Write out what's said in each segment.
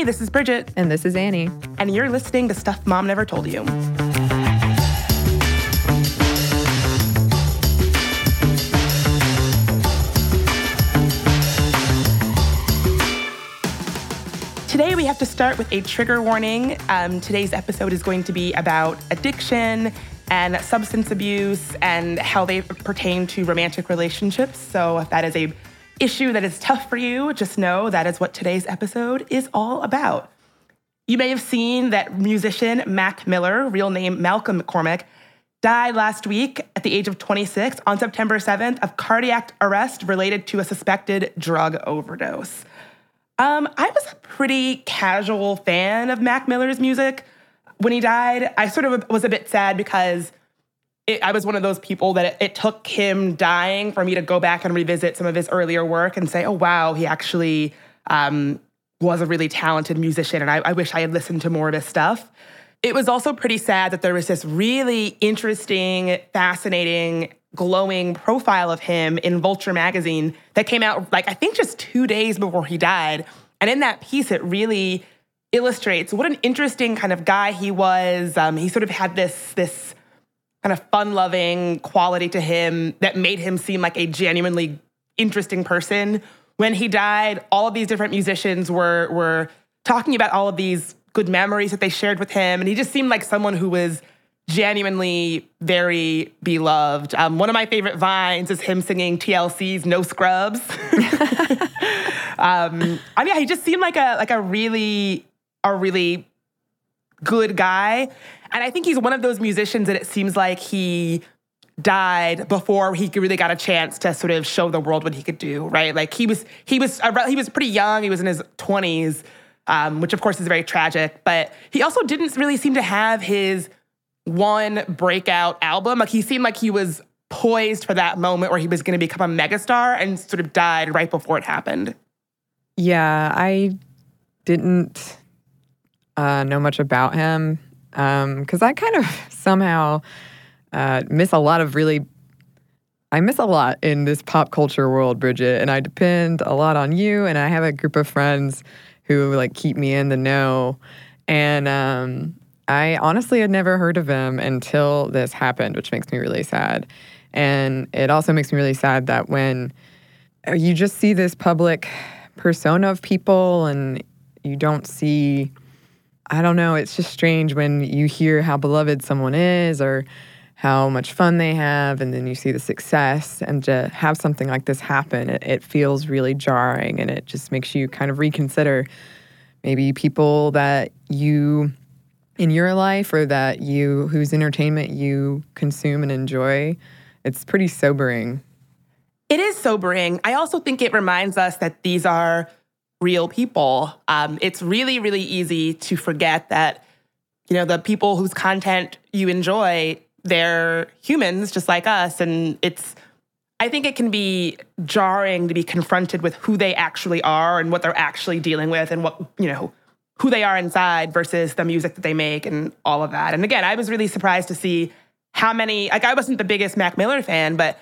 Hey, this is Bridget. And this is Annie. And you're listening to Stuff Mom Never Told You. Today, we have to start with a trigger warning. Um, today's episode is going to be about addiction and substance abuse and how they pertain to romantic relationships. So, if that is a issue that is tough for you, just know that is what today's episode is all about. You may have seen that musician Mac Miller, real name Malcolm McCormick, died last week at the age of 26 on September 7th of cardiac arrest related to a suspected drug overdose. Um, I was a pretty casual fan of Mac Miller's music. When he died, I sort of was a bit sad because it, I was one of those people that it, it, took him dying for me to go back and revisit some of his earlier work and say, oh, wow, he actually um, was a really talented musician. And I, I wish I had listened to more of his stuff. It was also pretty sad that there was this really interesting, fascinating, glowing profile of him in Vulture magazine that came out, like, I think just two days before he died. And in that piece, it really illustrates what an interesting kind of guy he was. Um, he sort of had this, this, kind of fun loving quality to him that made him seem like a genuinely interesting person. When he died, all of these different musicians were were talking about all of these good memories that they shared with him, and he just seemed like someone who was genuinely very beloved. Um, one of my favorite vines is him singing TLC's "No Scrubs." um, I mean, he just seemed like a like a really a really good guy. And I think he's one of those musicians that it seems like he died before he really got a chance to sort of show the world what he could do, right? Like he was he was he was pretty young. He was in his 20s, um, which of course is very tragic, but he also didn't really seem to have his one breakout album. Like he seemed like he was poised for that moment where he was going to become a megastar and sort of died right before it happened. Yeah, I didn't uh, know much about him because um, I kind of somehow uh, miss a lot of really. I miss a lot in this pop culture world, Bridget, and I depend a lot on you. And I have a group of friends who like keep me in the know. And um, I honestly had never heard of him until this happened, which makes me really sad. And it also makes me really sad that when you just see this public persona of people and you don't see I don't know, it's just strange when you hear how beloved someone is or how much fun they have, and then you see the success, and to have something like this happen, it, it feels really jarring and it just makes you kind of reconsider maybe people that you in your life or that you whose entertainment you consume and enjoy. It's pretty sobering. It is sobering. I also think it reminds us that these are real people. Um, it's really, really easy to forget that, you know, the people whose content you enjoy, they're humans just like us. And it's, I think it can be jarring to be confronted with who they actually are and what they're actually dealing with and what, you know, who they are inside versus the music that they make and all of that. And again, I was really surprised to see how many, like, I wasn't the biggest Mac Miller fan, but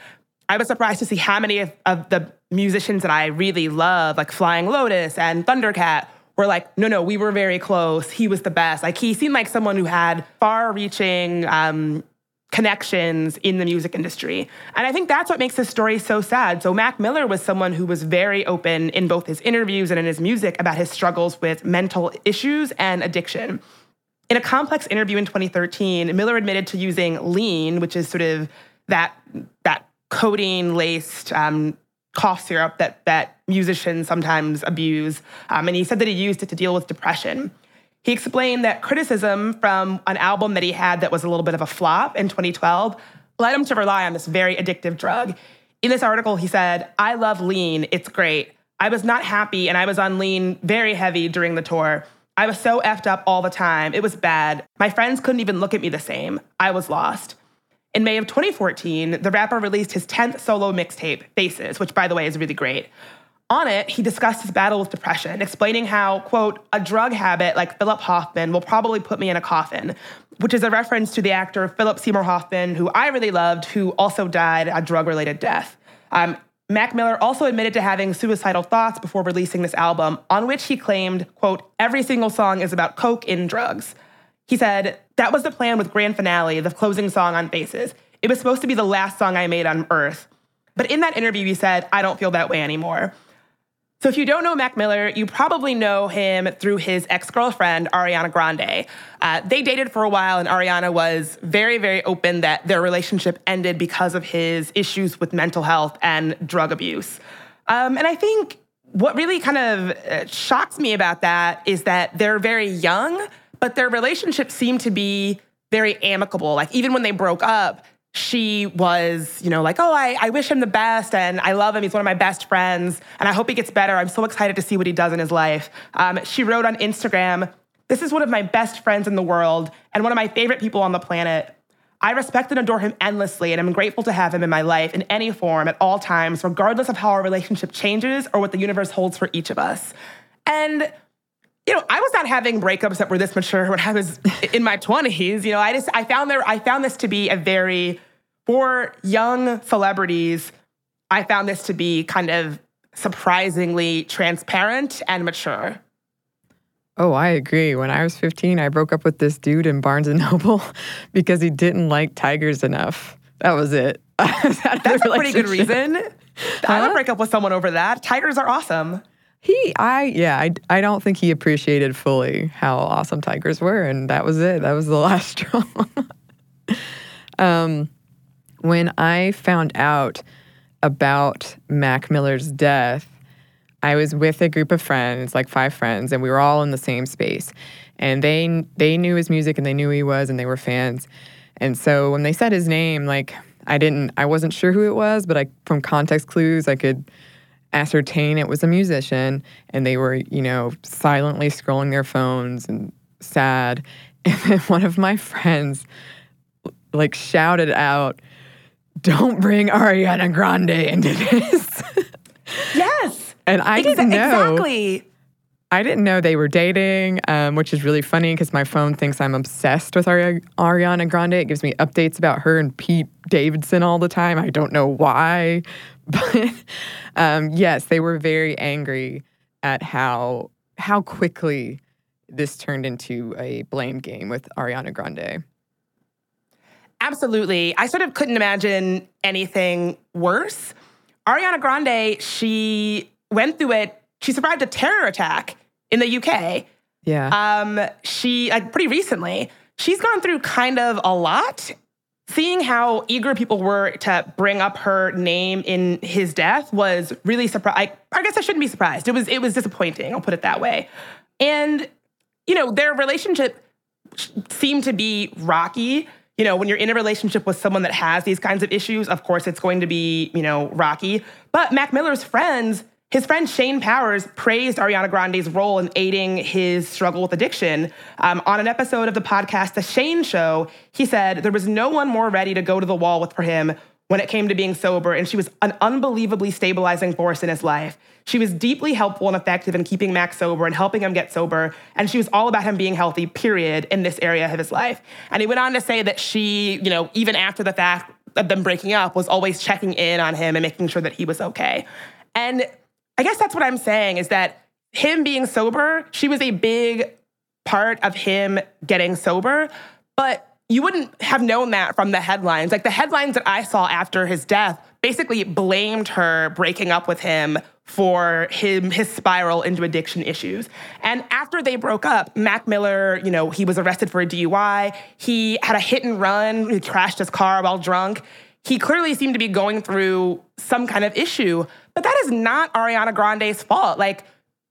I was surprised to see how many of, of the musicians that I really love, like Flying Lotus and Thundercat, were like, no, no, we were very close. He was the best. Like he seemed like someone who had far-reaching um, connections in the music industry. And I think that's what makes this story so sad. So Mac Miller was someone who was very open in both his interviews and in his music about his struggles with mental issues and addiction. In a complex interview in 2013, Miller admitted to using lean, which is sort of that that codeine laced um, cough syrup that that musicians sometimes abuse, um, and he said that he used it to deal with depression. He explained that criticism from an album that he had that was a little bit of a flop in 2012 led him to rely on this very addictive drug. In this article, he said, I love lean, it's great. I was not happy and I was on lean very heavy during the tour. I was so effed up all the time. It was bad. My friends couldn't even look at me the same. I was lost. In May of 2014, the rapper released his 10th solo mixtape, Faces, which, by the way, is really great. On it, he discussed his battle with depression, explaining how, quote, a drug habit like Philip Hoffman will probably put me in a coffin, which is a reference to the actor Philip Seymour Hoffman, who I really loved, who also died a drug related death. Um, Mac Miller also admitted to having suicidal thoughts before releasing this album, on which he claimed, quote, every single song is about coke and drugs. He said, that was the plan with Grand Finale, the closing song on Faces. It was supposed to be the last song I made on Earth. But in that interview, he said, I don't feel that way anymore. So if you don't know Mac Miller, you probably know him through his ex-girlfriend, Ariana Grande. Uh, they dated for a while, and Ariana was very, very open that their relationship ended because of his issues with mental health and drug abuse. Um, and I think what really kind of uh, shocks me about that is that they're very young, but their relationship seemed to be very amicable. Like even when they broke up, she was, you know, like, oh, I, I wish him the best and I love him. He's one of my best friends and I hope he gets better. I'm so excited to see what he does in his life. Um, she wrote on Instagram, this is one of my best friends in the world and one of my favorite people on the planet. I respect and adore him endlessly, and I'm grateful to have him in my life in any form at all times, regardless of how our relationship changes or what the universe holds for each of us. And you know, I was not having breakups that were this mature when I was in my 20s. You know, I just I found there I found this to be a very for young celebrities, I found this to be kind of surprisingly transparent and mature. Oh, I agree. When I was 15, I broke up with this dude in Barnes and Noble because he didn't like tigers enough. That was it. That's a pretty good reason. Huh? I would break up with someone over that. Tigers are awesome. He, I, yeah, I, I don't think he appreciated fully how awesome tigers were, and that was it. That was the last straw. um, when I found out about Mac Miller's death, I was with a group of friends, like five friends, and we were all in the same space. And they they knew his music and they knew he was and they were fans. And so when they said his name, like I didn't I wasn't sure who it was, but I from context clues I could ascertain it was a musician and they were, you know, silently scrolling their phones and sad. And then one of my friends like shouted out, Don't bring Ariana Grande into this. yes. and I didn't know. Exactly. I didn't know they were dating, um, which is really funny because my phone thinks I'm obsessed with Ari- Ariana Grande. It gives me updates about her and Pete Davidson all the time. I don't know why, but um, yes, they were very angry at how how quickly this turned into a blame game with Ariana Grande. Absolutely. I sort of couldn't imagine anything worse. Ariana Grande, she went through it. She survived a terror attack in the UK. Yeah. Um, she like pretty recently. She's gone through kind of a lot. Seeing how eager people were to bring up her name in his death was really surprised. I, I guess I shouldn't be surprised. It was it was disappointing. I'll put it that way. And you know, their relationship seemed to be rocky you know, when you're in a relationship with someone that has these kinds of issues, of course it's going to be, you know, rocky. But Mac Miller's friends, his friend Shane Powers praised Ariana Grande's role in aiding his struggle with addiction. Um, on an episode of the podcast The Shane Show, he said there was no one more ready to go to the wall with for him when it came to being sober, and she was an unbelievably stabilizing force in his life. She was deeply helpful and effective in keeping Max sober and helping him get sober, and she was all about him being healthy, period, in this area of his life. And he went on to say that she, you know, even after the fact of them breaking up, was always checking in on him and making sure that he was okay. And I guess that's what I'm saying is that him being sober, she was a big part of him getting sober, but you wouldn't have known that from the headlines. Like the headlines that I saw after his death basically blamed her breaking up with him for him his spiral into addiction issues. And after they broke up, Mac Miller, you know, he was arrested for a DUI. He had a hit and run. He crashed his car while drunk. He clearly seemed to be going through some kind of issue, but that is not Ariana Grande's fault. Like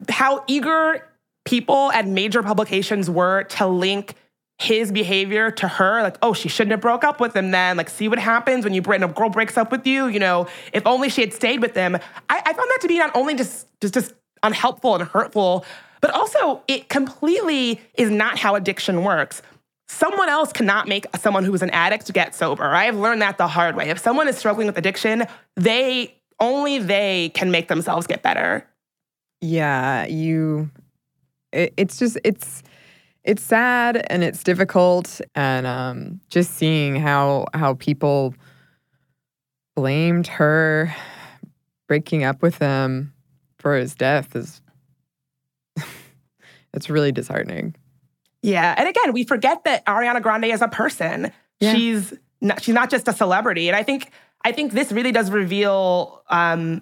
how eager people at major publications were to link his behavior to her, like, oh, she shouldn't have broke up with him then. Like, see what happens when you when a girl breaks up with you. You know, if only she had stayed with him. I, I found that to be not only just just just unhelpful and hurtful, but also it completely is not how addiction works. Someone else cannot make someone who is an addict get sober. I have learned that the hard way. If someone is struggling with addiction, they only they can make themselves get better. Yeah, you. It, it's just it's it's sad and it's difficult and um, just seeing how how people blamed her breaking up with him for his death is it's really disheartening. Yeah, and again, we forget that Ariana Grande is a person. Yeah. She's not, she's not just a celebrity, and I think I think this really does reveal um,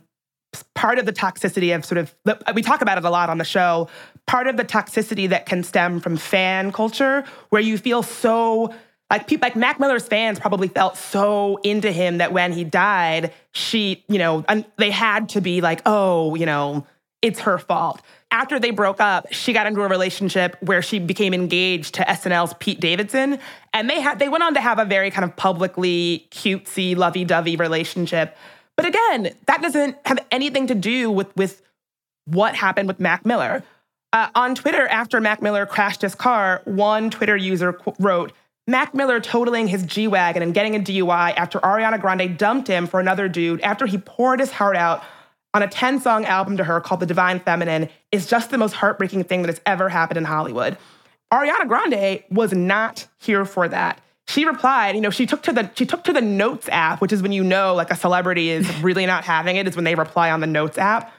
part of the toxicity of sort of we talk about it a lot on the show. Part of the toxicity that can stem from fan culture, where you feel so like people like Mac Miller's fans probably felt so into him that when he died, she, you know, they had to be like, oh, you know, it's her fault. After they broke up, she got into a relationship where she became engaged to SNL's Pete Davidson, and they had they went on to have a very kind of publicly cutesy, lovey-dovey relationship. But again, that doesn't have anything to do with with what happened with Mac Miller. Uh, on Twitter, after Mac Miller crashed his car, one Twitter user wrote, Mac Miller totaling his G Wagon and getting a DUI after Ariana Grande dumped him for another dude after he poured his heart out on a 10 song album to her called The Divine Feminine is just the most heartbreaking thing that has ever happened in Hollywood. Ariana Grande was not here for that. She replied, you know, she took to the she took to the Notes app, which is when you know like a celebrity is really not having it, is when they reply on the Notes app.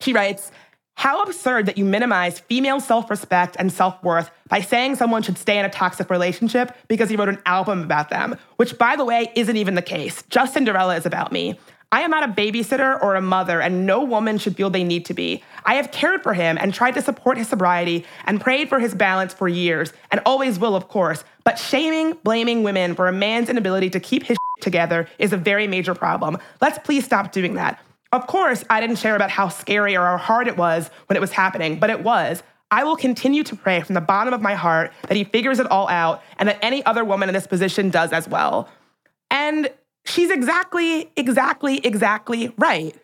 She writes, how absurd that you minimize female self respect and self worth by saying someone should stay in a toxic relationship because he wrote an album about them, which, by the way, isn't even the case. Just Cinderella is about me. I am not a babysitter or a mother, and no woman should feel they need to be. I have cared for him and tried to support his sobriety and prayed for his balance for years, and always will, of course. But shaming, blaming women for a man's inability to keep his together is a very major problem. Let's please stop doing that. Of course, I didn't share about how scary or how hard it was when it was happening, but it was. I will continue to pray from the bottom of my heart that he figures it all out and that any other woman in this position does as well. And she's exactly, exactly, exactly right.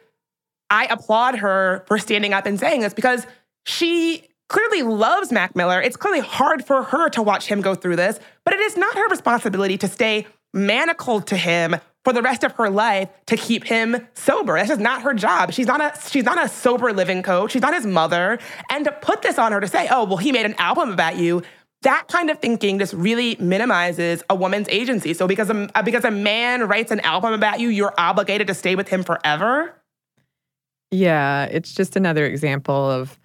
I applaud her for standing up and saying this because she clearly loves Mac Miller. It's clearly hard for her to watch him go through this, but it is not her responsibility to stay manacled to him for the rest of her life to keep him sober. That's just not her job. She's not a she's not a sober living coach. She's not his mother. And to put this on her to say, "Oh, well, he made an album about you." That kind of thinking just really minimizes a woman's agency. So because a, because a man writes an album about you, you're obligated to stay with him forever. Yeah, it's just another example of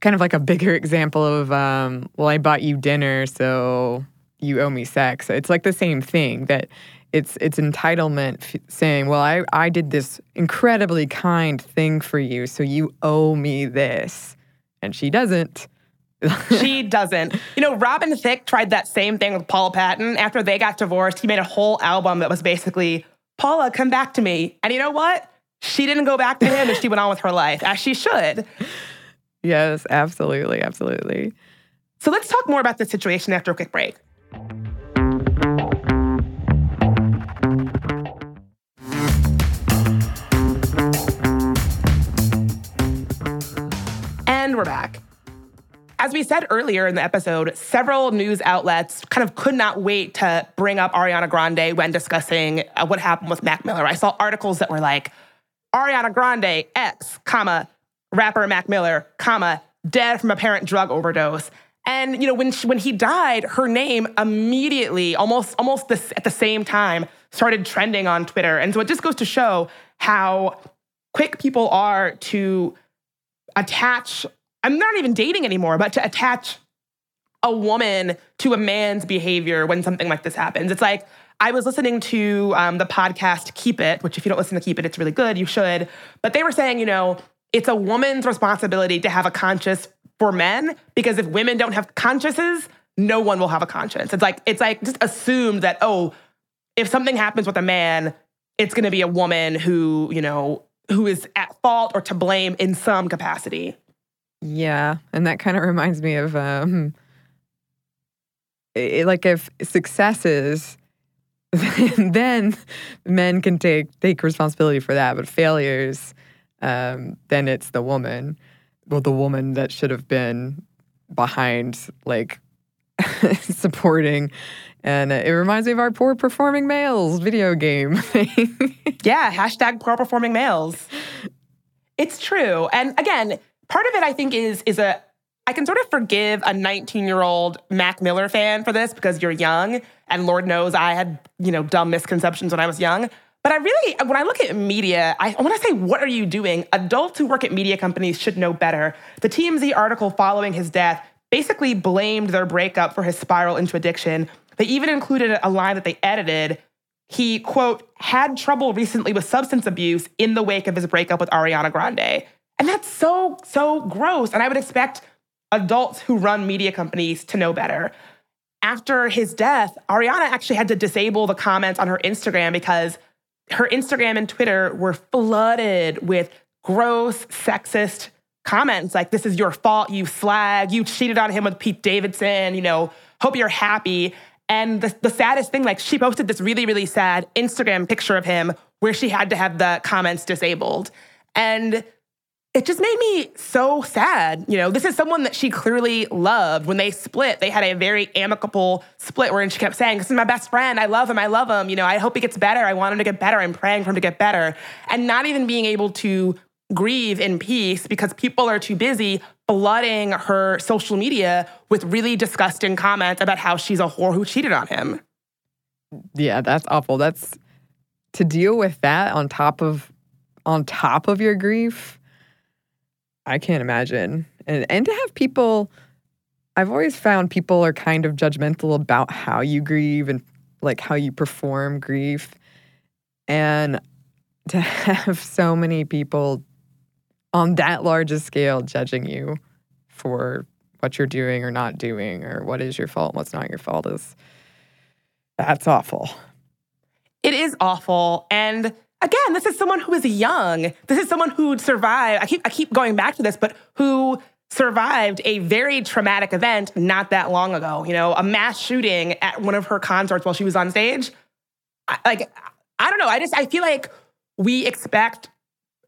kind of like a bigger example of um, well, I bought you dinner, so you owe me sex. It's like the same thing that it's it's entitlement f- saying, "Well, I I did this incredibly kind thing for you, so you owe me this." And she doesn't. She doesn't. You know, Robin Thicke tried that same thing with Paula Patton. After they got divorced, he made a whole album that was basically, Paula, come back to me. And you know what? She didn't go back to him and she went on with her life, as she should. Yes, absolutely. Absolutely. So let's talk more about the situation after a quick break. And we're back. As we said earlier in the episode, several news outlets kind of could not wait to bring up Ariana Grande when discussing uh, what happened with Mac Miller. I saw articles that were like, Ariana Grande, X, comma, rapper Mac Miller, comma, dead from apparent drug overdose. And you know, when she, when he died, her name immediately, almost almost at the same time, started trending on Twitter. And so it just goes to show how quick people are to attach, I'm not even dating anymore, but to attach a woman to a man's behavior when something like this happens. It's like, I was listening to um, the podcast Keep It, which if you don't listen to Keep It, it's really good. You should. But they were saying, you know, it's a woman's responsibility to have a conscience for men because if women don't have consciences, no one will have a conscience. It's like it's like just assumed that oh, if something happens with a man, it's going to be a woman who you know who is at fault or to blame in some capacity. Yeah, and that kind of reminds me of um, it, like if successes, then men can take take responsibility for that, but failures, um, then it's the woman. Well, the woman that should have been behind, like supporting and it reminds me of our poor performing males video game thing. yeah, hashtag poor performing males. It's true. And again, part of it I think is is a I can sort of forgive a 19 year old Mac Miller fan for this because you're young, and Lord knows I had you know dumb misconceptions when I was young. But I really, when I look at media, I I say, what are you doing? Adults who work at media companies should know better. The TMZ article following his death basically blamed their breakup for his spiral into addiction. They even included a line that they edited. He, quote, had trouble recently with substance abuse in the wake of his breakup with Ariana Grande. And that's so, so gross. And I would expect adults who run media companies to know better. After his death, Ariana actually had to disable the comments on her Instagram because her Instagram and Twitter were flooded with gross, sexist comments like, this is your fault, you slag, you cheated on him with Pete Davidson, you know, hope you're happy. And the, the saddest thing, like, she posted this really, really sad Instagram picture of him where she had to have the comments disabled. And it just made me so sad. You know, this is someone that she clearly loved. When they split, they had a very amicable split where she kept saying, This is my best friend. I love him. I love him. You know, I hope he gets better. I want him to get better. I'm praying for him to get better. And not even being able to grieve in peace because people are too busy flooding her social media with really disgusting comments about how she's a whore who cheated on him. Yeah, that's awful. That's to deal with that on top of on top of your grief I can't imagine. And and to have people I've always found people are kind of judgmental about how you grieve and like how you perform grief. And to have so many people on that large a scale judging you for what you're doing or not doing or what is your fault, and what's not your fault is that's awful. It is awful. And again, this is someone who is young. This is someone who survived. I keep I keep going back to this, but who survived a very traumatic event not that long ago. You know, a mass shooting at one of her concerts while she was on stage. I, like I don't know. I just I feel like we expect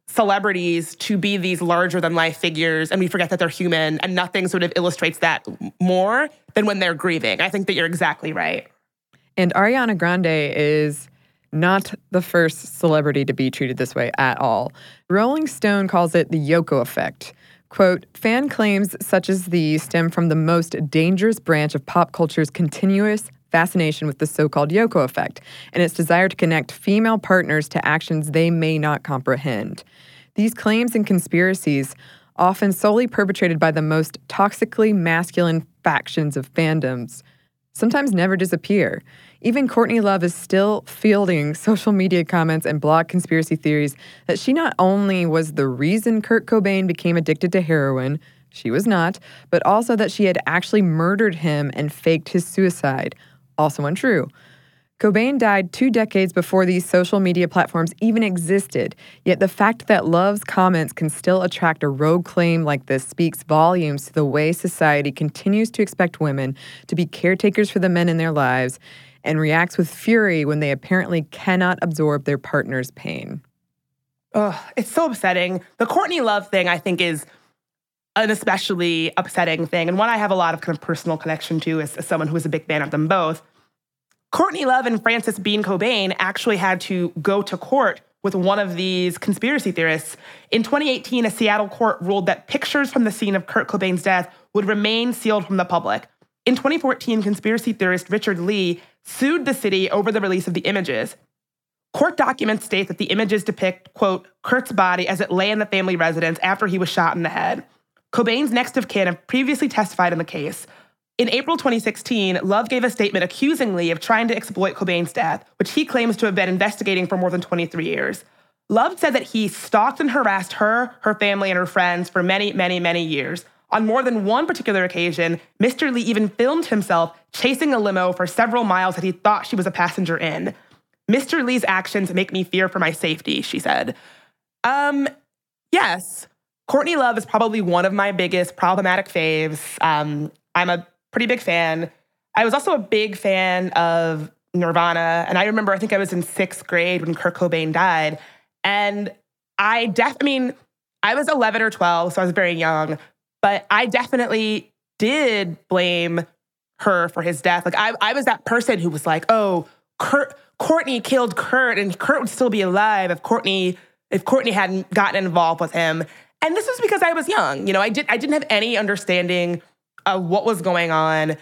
celebrities to be these larger than life figures and we forget that they're human and nothing sort of illustrates that more than when they're grieving. I think that you're exactly right. And Ariana Grande is not the first celebrity to be treated this way at all. Rolling Stone calls it the Yoko effect. Quote, fan claims such as these stem from the most dangerous branch of pop culture's continuous fascination with the so called Yoko effect and its desire to connect female partners to actions they may not comprehend. These claims and conspiracies, often solely perpetrated by the most toxically masculine factions of fandoms, sometimes never disappear. Even Courtney Love is still fielding social media comments and blog conspiracy theories that she not only was the reason Kurt Cobain became addicted to heroin, she was not, but also that she had actually murdered him and faked his suicide. Also untrue. Cobain died two decades before these social media platforms even existed, yet the fact that Love's comments can still attract a rogue claim like this speaks volumes to the way society continues to expect women to be caretakers for the men in their lives and reacts with fury when they apparently cannot absorb their partner's pain. Ugh, it's so upsetting. The Courtney Love thing, I think, is an especially upsetting thing, and one I have a lot of kind of personal connection to as, as someone who is a big fan of them both. Courtney Love and Frances Bean Cobain actually had to go to court with one of these conspiracy theorists. In 2018, a Seattle court ruled that pictures from the scene of Kurt Cobain's death would remain sealed from the public. In 2014, conspiracy theorist Richard Lee sued the city over the release of the images. Court documents state that the images depict, quote, Kurt's body as it lay in the family residence after he was shot in the head. Cobain's next of kin have previously testified in the case. In April 2016, Love gave a statement accusing Lee of trying to exploit Cobain's death, which he claims to have been investigating for more than 23 years. Love said that he stalked and harassed her, her family, and her friends for many, many, many years. On more than one particular occasion, Mr. Lee even filmed himself chasing a limo for several miles that he thought she was a passenger in. Mr. Lee's actions make me fear for my safety, she said. Um, yes, Courtney Love is probably one of my biggest problematic faves. Um, I'm a pretty big fan. I was also a big fan of Nirvana. And I remember, I think I was in sixth grade when Kurt Cobain died. And I def, I mean, I was 11 or 12, so I was very young, but I definitely did blame her for his death. Like I, I was that person who was like, oh, Kurt, Courtney killed Kurt and Kurt would still be alive if Courtney, if Courtney hadn't gotten involved with him. And this was because I was young. You know, I did I didn't have any understanding of what was going on.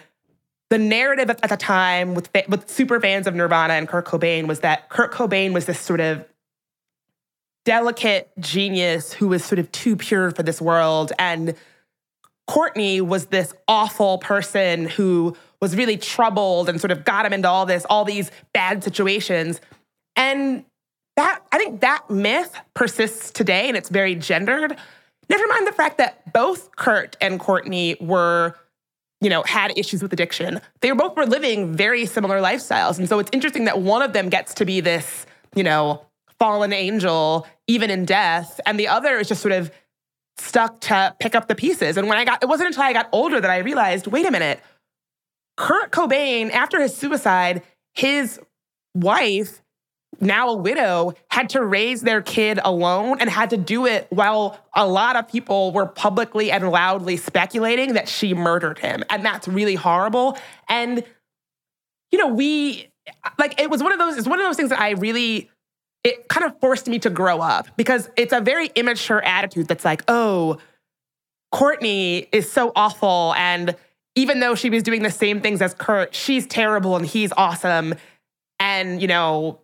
the narrative at the time with with super fans of Nirvana and Kurt Cobain was that Kurt Cobain was this sort of delicate genius who was sort of too pure for this world. And Courtney was this awful person who was really troubled and sort of got him into all this all these bad situations. And that I think that myth persists today and it's very gendered never mind the fact that both Kurt and Courtney were you know, had issues with addiction. They both were living very similar lifestyles. And so it's interesting that one of them gets to be this, you know, fallen angel, even in death, and the other is just sort of stuck to pick up the pieces. And when I got, it wasn't until I got older that I realized wait a minute, Kurt Cobain, after his suicide, his wife now a widow, had to raise their kid alone and had to do it while a lot of people were publicly and loudly speculating that she murdered him. And that's really horrible. And, you know, we, like, it was one of those, it's one of those things that I really, it kind of forced me to grow up because it's a very immature attitude that's like, oh, Courtney is so awful. And even though she was doing the same things as Kurt, she's terrible and he's awesome. And, you know,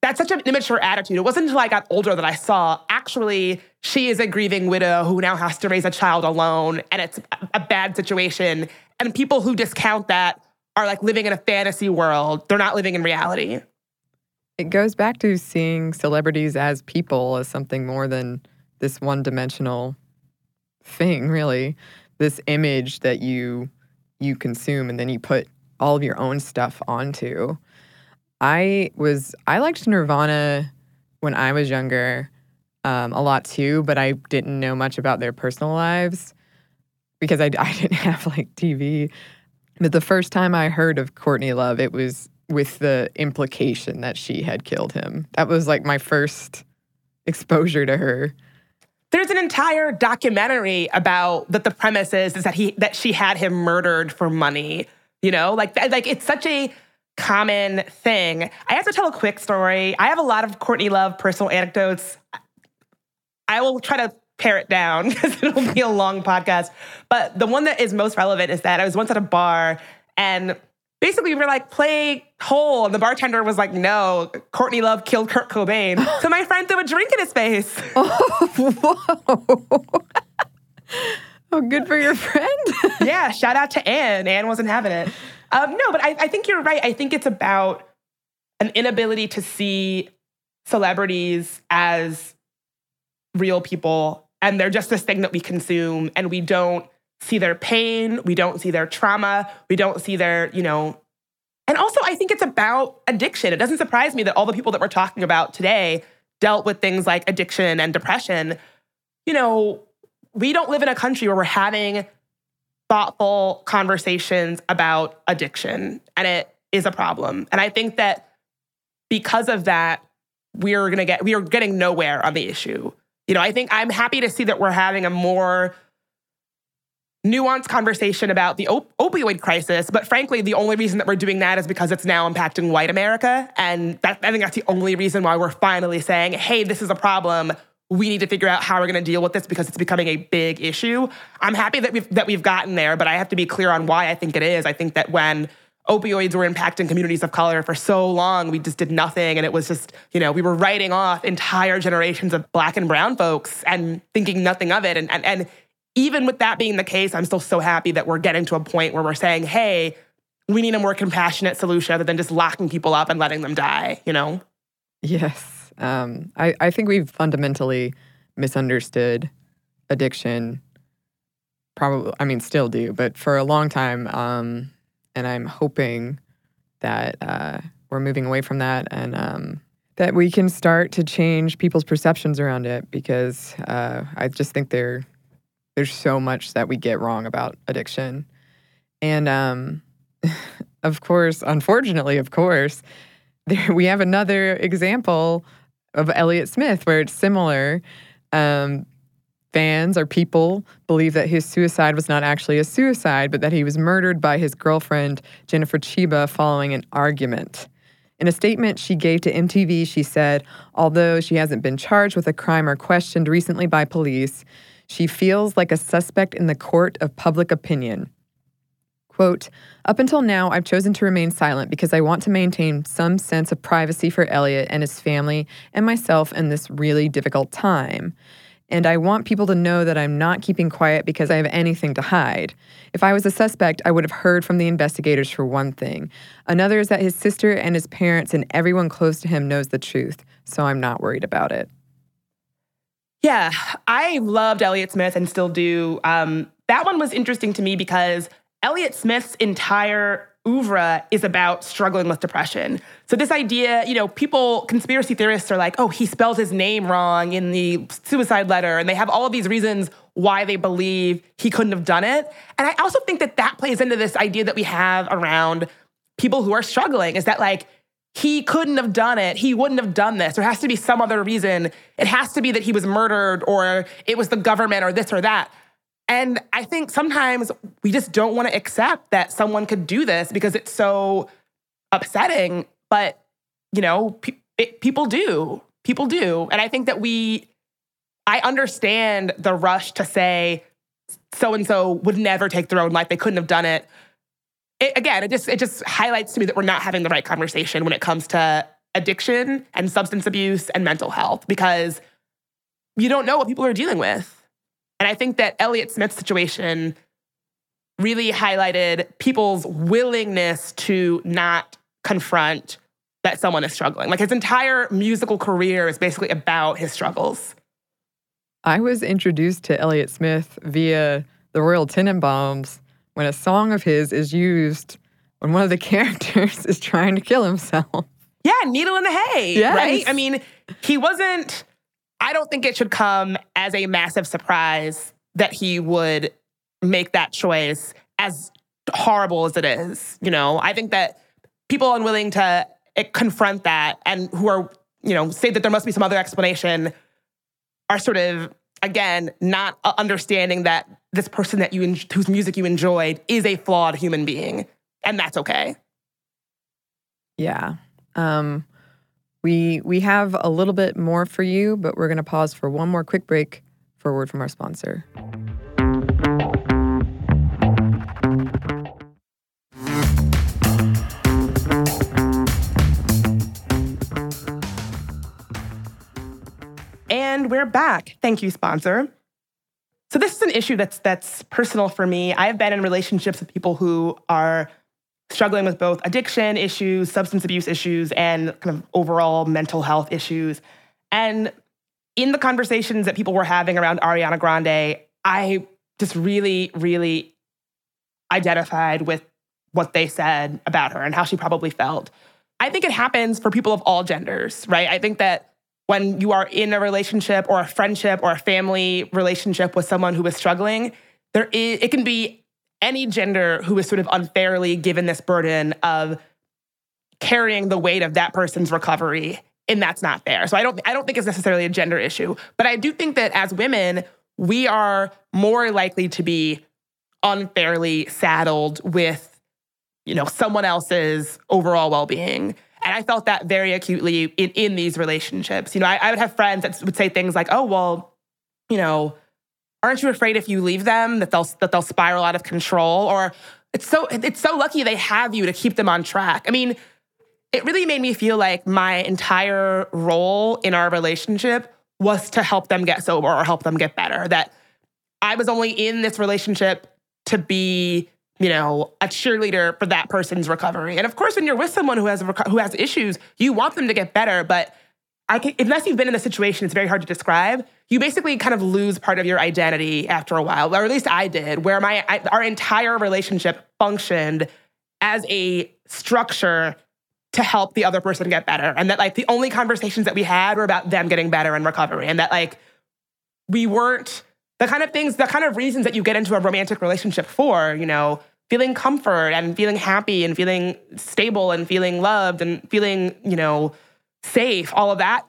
that's such an immature attitude. It wasn't until I got older that I saw actually she is a grieving widow who now has to raise a child alone and it's a bad situation. And people who discount that are like living in a fantasy world. They're not living in reality. It goes back to seeing celebrities as people, as something more than this one dimensional thing, really. This image that you you consume and then you put all of your own stuff onto. I was I liked Nirvana when I was younger um, a lot too, but I didn't know much about their personal lives because I, I didn't have like TV. But the first time I heard of Courtney Love, it was with the implication that she had killed him. That was like my first exposure to her. There's an entire documentary about that the premise is, is that he that she had him murdered for money. You know, like like it's such a common thing. I have to tell a quick story. I have a lot of Courtney Love personal anecdotes. I will try to pare it down because it'll be a long podcast. But the one that is most relevant is that I was once at a bar and basically we were like, play hole. And the bartender was like, no, Courtney Love killed Kurt Cobain. so my friend threw a drink in his face. Oh, whoa. oh, good for your friend. yeah, shout out to Anne. Anne wasn't having it. Um, no, but I, I think you're right. I think it's about an inability to see celebrities as real people and they're just this thing that we consume and we don't see their pain, we don't see their trauma, we don't see their, you know. And also, I think it's about addiction. It doesn't surprise me that all the people that we're talking about today dealt with things like addiction and depression. You know, we don't live in a country where we're having thoughtful conversations about addiction, and it is a problem. And I think that because of that, we're gonna get we are getting nowhere on the issue. You know, I think I'm happy to see that we're having a more nuanced conversation about the op- opioid crisis. But frankly, the only reason that we're doing that is because it's now impacting white America. And that, I think that's the only reason why we're finally saying, hey, this is a problem we need to figure out how we're going to deal with this because it's becoming a big issue. I'm happy that we've that we've gotten there, but I have to be clear on why I think it is. I think that when opioids were impacting communities of color for so long, we just did nothing and it was just, you know, we were writing off entire generations of black and brown folks and thinking nothing of it and and and even with that being the case, I'm still so happy that we're getting to a point where we're saying, "Hey, we need a more compassionate solution other than just locking people up and letting them die," you know? Yes. Um, I, I think we've fundamentally misunderstood addiction. Probably, I mean, still do, but for a long time. Um, and I'm hoping that uh, we're moving away from that and um, that we can start to change people's perceptions around it because uh, I just think there there's so much that we get wrong about addiction. And um, of course, unfortunately, of course, there, we have another example of Elliott Smith, where it's similar. Um, fans or people believe that his suicide was not actually a suicide, but that he was murdered by his girlfriend, Jennifer Chiba, following an argument. In a statement she gave to MTV, she said, although she hasn't been charged with a crime or questioned recently by police, she feels like a suspect in the court of public opinion. Quote, up until now, I've chosen to remain silent because I want to maintain some sense of privacy for Elliott and his family and myself in this really difficult time. And I want people to know that I'm not keeping quiet because I have anything to hide. If I was a suspect, I would have heard from the investigators for one thing. Another is that his sister and his parents and everyone close to him knows the truth, so I'm not worried about it. Yeah, I loved Elliott Smith and still do. Um, that one was interesting to me because Elliott Smith's entire oeuvre is about struggling with depression. So this idea, you know, people, conspiracy theorists are like, oh, he spelled his name wrong in the suicide letter, and they have all of these reasons why they believe he couldn't have done it. And I also think that that plays into this idea that we have around people who are struggling is that like he couldn't have done it. He wouldn't have done this. There has to be some other reason. It has to be that he was murdered or it was the government or this or that. And I think sometimes we just don't want to accept that someone could do this because it's so upsetting. But, you know, pe- it, people do. People do. And I think that we, I understand the rush to say so and so would never take their own life. They couldn't have done it. it. Again, it just it just highlights to me that we're not having the right conversation when it comes to addiction and substance abuse and mental health because you don't know what people are dealing with. And I think that Elliott Smith's situation really highlighted people's willingness to not confront that someone is struggling. Like his entire musical career is basically about his struggles. I was introduced to Elliott Smith via the Royal Tenenbaums when a song of his is used when one of the characters is trying to kill himself. Yeah, Needle in the Hay, Yes. right? I mean, he wasn't I don't think it should come as a massive surprise that he would make that choice as horrible as it is. You know, I think that people unwilling to eh, confront that and who are, you know, say that there must be some other explanation are sort of, again, not uh, understanding that this person that you, whose music you enjoyed is a flawed human being. And that's okay. Yeah. Um, we we have a little bit more for you, but we're going to pause for one more quick break for a word from our sponsor. And we're back. Thank you, sponsor. So this is an issue that's that's personal for me. I've been in relationships with people who are struggling with both addiction issues, substance abuse issues, and kind of overall mental health issues. And in the conversations that people were having around Ariana Grande, I just really, really identified with what they said about her and how she probably felt. I think it happens for people of all genders, right? I think that when you are in a relationship or a friendship or a family relationship with someone who is struggling, there is it can be any gender who is sort of unfairly given this burden of carrying the weight of that person's recovery and that's not fair. So I don't I don't think it's necessarily a gender issue, but I do think that as women, we are more likely to be unfairly saddled with you know someone else's overall well-being. And I felt that very acutely in, in these relationships. You know, I, I would have friends that would say things like, "Oh, well, you know, aren't you afraid if you leave them that they'll that they'll spiral out of control? Or it's so it's so lucky they have you to keep them on track. I mean it really made me feel like my entire role in our relationship was to help them get sober or help them get better. That i was only in this relationship to be you know a cheerleader for that person's recovery. And of course when you're with someone who has who has issues you want them to get better but I can, unless you've been in a situation, it's very hard to describe. You basically kind of lose part of your identity after a while, or at least I did, where my I, our entire relationship functioned as a structure to help the other person get better, and that like the only conversations that we had were about them getting better and recovery, and that like we weren't the kind of things, the kind of reasons that you get into a romantic relationship for, you know, feeling comfort and feeling happy and feeling stable and feeling loved and feeling, you know safe, all of that,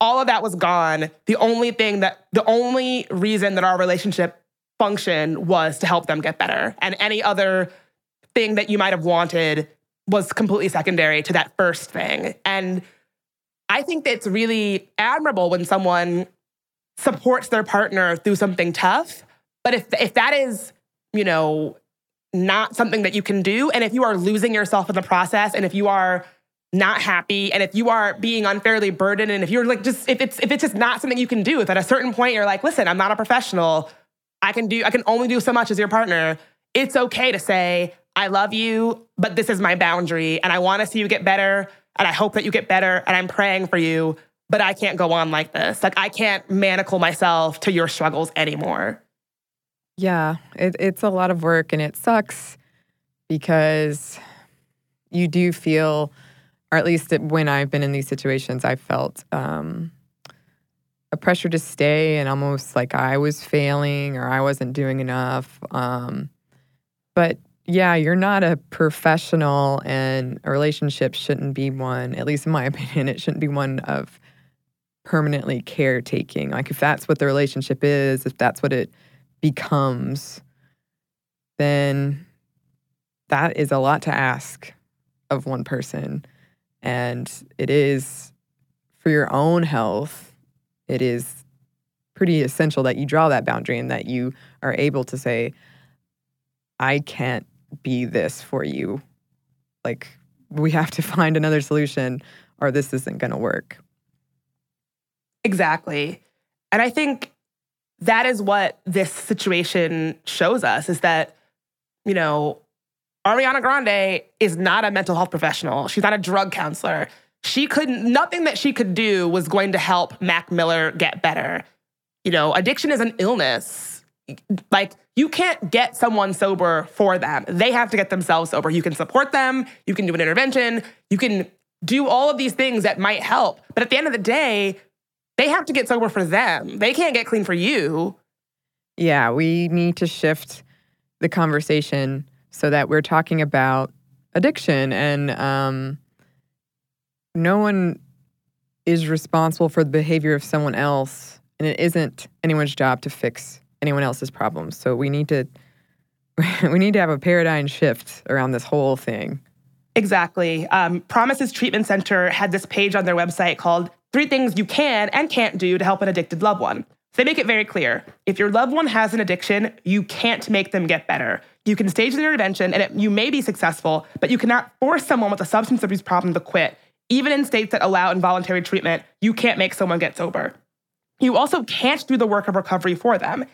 all of that was gone. The only thing that, the only reason that our relationship functioned was to help them get better. And any other thing that you might have wanted was completely secondary to that first thing. And I think it's really admirable when someone supports their partner through something tough. But if if that is, you know, not something that you can do. And if you are losing yourself in the process, and if you are not happy, and if you are being unfairly burdened, and if you're like just if it's if it's just not something you can do, if at a certain point you're like, listen, I'm not a professional, I can do I can only do so much as your partner. It's okay to say, I love you, but this is my boundary, and I want to see you get better, and I hope that you get better, and I'm praying for you, but I can't go on like this. Like I can't manacle myself to your struggles anymore. Yeah, it, it's a lot of work and it sucks because you do feel, or at least when I've been in these situations, I felt um, a pressure to stay and almost like I was failing or I wasn't doing enough. Um, but yeah, you're not a professional and a relationship shouldn't be one, at least in my opinion, it shouldn't be one of permanently caretaking. Like if that's what the relationship is, if that's what it becomes, then that is a lot to ask of one person. And it is for your own health, it is pretty essential that you draw that boundary and that you are able to say, I can't be this for you. Like, we have to find another solution or this isn't going to work. Exactly. And I think that is what this situation shows us is that, you know, Ariana Grande is not a mental health professional. She's not a drug counselor. She couldn't, nothing that she could do was going to help Mac Miller get better. You know, addiction is an illness. Like, you can't get someone sober for them. They have to get themselves sober. You can support them, you can do an intervention, you can do all of these things that might help. But at the end of the day, they have to get sober for them. They can't get clean for you. Yeah, we need to shift the conversation so that we're talking about addiction and um, no one is responsible for the behavior of someone else and it isn't anyone's job to fix anyone else's problems so we need to we need to have a paradigm shift around this whole thing exactly um, promises treatment center had this page on their website called three things you can and can't do to help an addicted loved one. They make it very clear. If your loved one has an addiction, you can't make them get better. You can stage the intervention and it, you may be successful, but you cannot force someone with a substance abuse problem to quit. Even in states that allow involuntary treatment, you can't make someone get sober. You also can't do the work of recovery for them.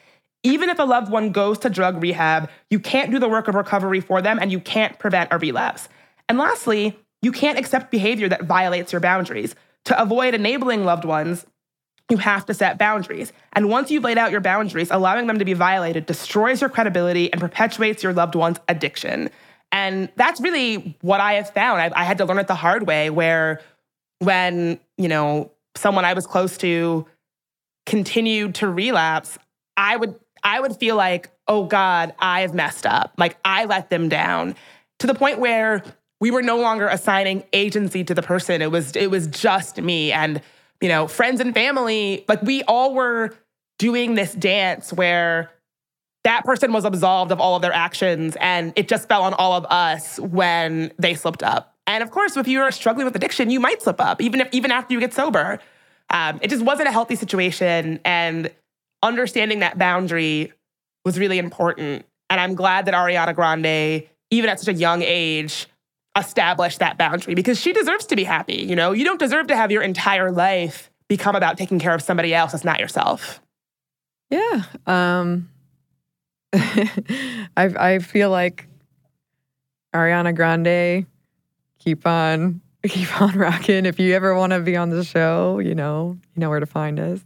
Even if a loved one goes to drug rehab, you can't do the work of recovery for them and you can't prevent a relapse. And lastly, you can't accept behavior that violates your boundaries. To avoid enabling loved ones, you have to set boundaries. And once you've laid out your boundaries, allowing them to be violated destroys your credibility and perpetuates your loved one's addiction. And that's really what I have found. I, I had to learn it the hard way where when, you know, someone I was close to continued to relapse, I would I would feel like, "Oh god, I've messed up. Like I let them down." To the point where we were no longer assigning agency to the person. It was it was just me and you know friends and family. Like we all were doing this dance where that person was absolved of all of their actions and it just fell on all of us when they slipped up. And of course, if you're struggling with addiction, you might slip up even if even after you get sober. Um, it just wasn't a healthy situation, and understanding that boundary was really important. And I'm glad that Ariana Grande, even at such a young age, establish that boundary because she deserves to be happy. You know, you don't deserve to have your entire life become about taking care of somebody else that's not yourself. Yeah. Um, I I feel like Ariana Grande, keep on keep on rocking. If you ever want to be on the show, you know you know where to find us.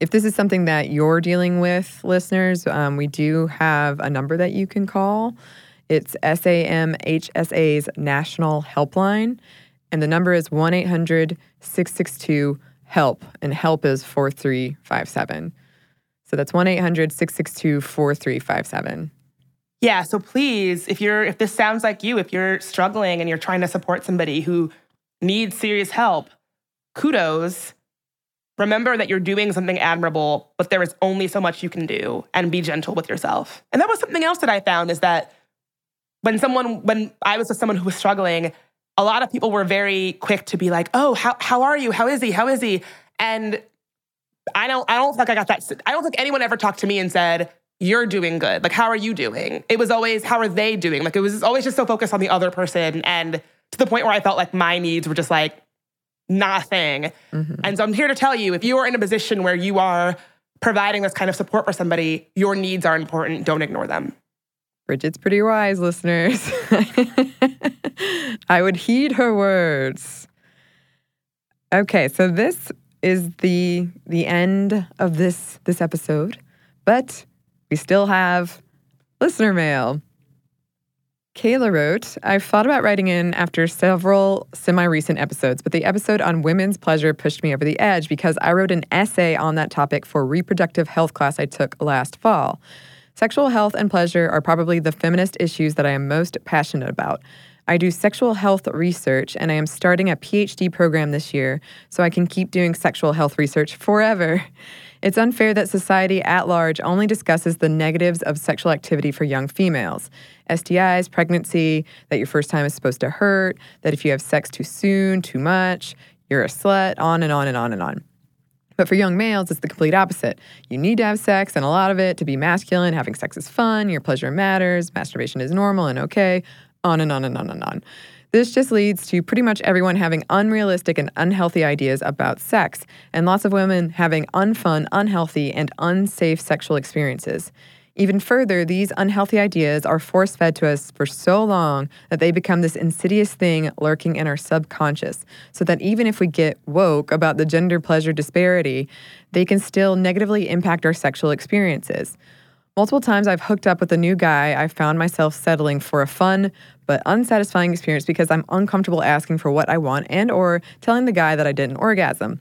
If this is something that you're dealing with, listeners, um, we do have a number that you can call. It's SAMHSA's national helpline, and the number is 1 800 662 HELP, and HELP is 4357. So that's 1 800 662 4357. Yeah, so please, if you're if this sounds like you, if you're struggling and you're trying to support somebody who needs serious help, kudos. Remember that you're doing something admirable, but there is only so much you can do and be gentle with yourself. And that was something else that I found is that when someone when I was with someone who was struggling, a lot of people were very quick to be like, "Oh, how how are you? How is he? How is he?" And I don't I don't think I got that. I don't think anyone ever talked to me and said, you're doing good. Like, how are you doing? It was always, how are they doing? Like, it was always just so focused on the other person. And to the point where I felt like my needs were just like nothing. Mm-hmm. And so I'm here to tell you if you are in a position where you are providing this kind of support for somebody, your needs are important. Don't ignore them. Bridget's pretty wise, listeners. I would heed her words. Okay, so this is the the end of this this episode, but we still have listener mail. Kayla wrote, I've thought about writing in after several semi recent episodes, but the episode on women's pleasure pushed me over the edge because I wrote an essay on that topic for reproductive health class I took last fall. Sexual health and pleasure are probably the feminist issues that I am most passionate about. I do sexual health research and I am starting a PhD program this year so I can keep doing sexual health research forever. It's unfair that society at large only discusses the negatives of sexual activity for young females STIs, pregnancy, that your first time is supposed to hurt, that if you have sex too soon, too much, you're a slut, on and on and on and on. But for young males, it's the complete opposite. You need to have sex and a lot of it to be masculine. Having sex is fun, your pleasure matters, masturbation is normal and okay, on and on and on and on. This just leads to pretty much everyone having unrealistic and unhealthy ideas about sex, and lots of women having unfun, unhealthy, and unsafe sexual experiences. Even further, these unhealthy ideas are force fed to us for so long that they become this insidious thing lurking in our subconscious, so that even if we get woke about the gender pleasure disparity, they can still negatively impact our sexual experiences. Multiple times I've hooked up with a new guy, I found myself settling for a fun but unsatisfying experience because I'm uncomfortable asking for what I want and or telling the guy that I didn't orgasm.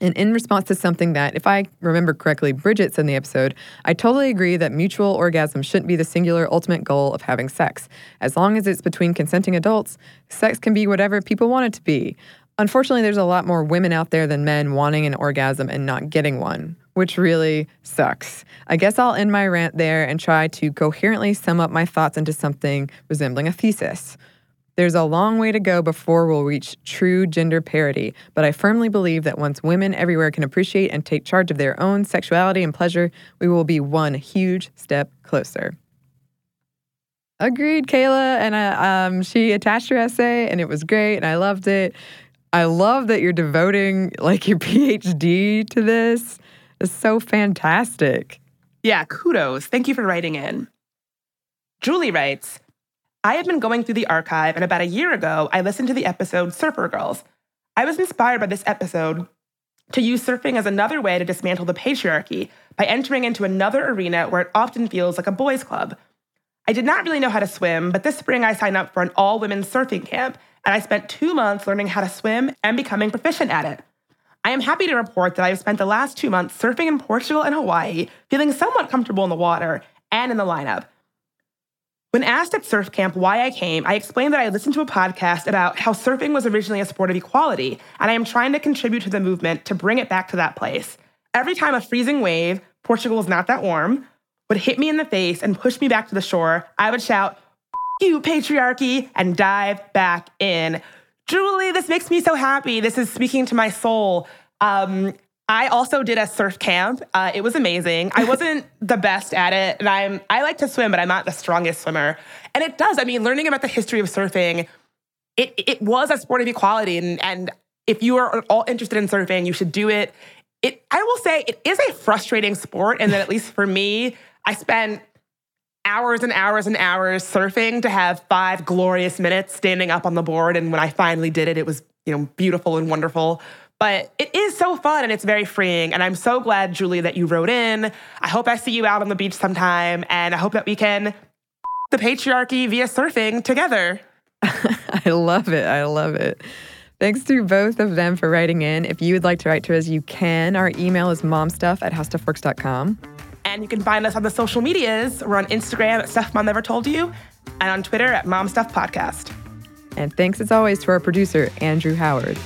And in response to something that, if I remember correctly, Bridget said in the episode, I totally agree that mutual orgasm shouldn't be the singular ultimate goal of having sex. As long as it's between consenting adults, sex can be whatever people want it to be. Unfortunately, there's a lot more women out there than men wanting an orgasm and not getting one, which really sucks. I guess I'll end my rant there and try to coherently sum up my thoughts into something resembling a thesis. There's a long way to go before we'll reach true gender parity, but I firmly believe that once women everywhere can appreciate and take charge of their own sexuality and pleasure, we will be one huge step closer. Agreed, Kayla. And uh, um, she attached her essay, and it was great, and I loved it. I love that you're devoting like your PhD to this. It's so fantastic. Yeah, kudos. Thank you for writing in. Julie writes I have been going through the archive, and about a year ago, I listened to the episode Surfer Girls. I was inspired by this episode to use surfing as another way to dismantle the patriarchy by entering into another arena where it often feels like a boys' club. I did not really know how to swim, but this spring I signed up for an all women's surfing camp, and I spent two months learning how to swim and becoming proficient at it. I am happy to report that I have spent the last two months surfing in Portugal and Hawaii, feeling somewhat comfortable in the water and in the lineup. When asked at surf camp why I came, I explained that I listened to a podcast about how surfing was originally a sport of equality, and I am trying to contribute to the movement to bring it back to that place. Every time a freezing wave, Portugal is not that warm, would hit me in the face and push me back to the shore, I would shout, you patriarchy, and dive back in. Julie, this makes me so happy. This is speaking to my soul. Um, I also did a surf camp. Uh, it was amazing. I wasn't the best at it, and I'm I like to swim, but I'm not the strongest swimmer. And it does. I mean, learning about the history of surfing, it it was a sport of equality, and and if you are all interested in surfing, you should do it. It I will say it is a frustrating sport, and that at least for me, I spent hours and hours and hours surfing to have five glorious minutes standing up on the board. And when I finally did it, it was, you know, beautiful and wonderful. But it is so fun and it's very freeing. And I'm so glad, Julie, that you wrote in. I hope I see you out on the beach sometime. And I hope that we can the patriarchy via surfing together. I love it. I love it. Thanks to both of them for writing in. If you would like to write to us, you can. Our email is momstuff at howstuffworks.com. And you can find us on the social medias. We're on Instagram at Stuff Mom Never Told You and on Twitter at Mom Stuff Podcast. And thanks as always to our producer, Andrew Howard.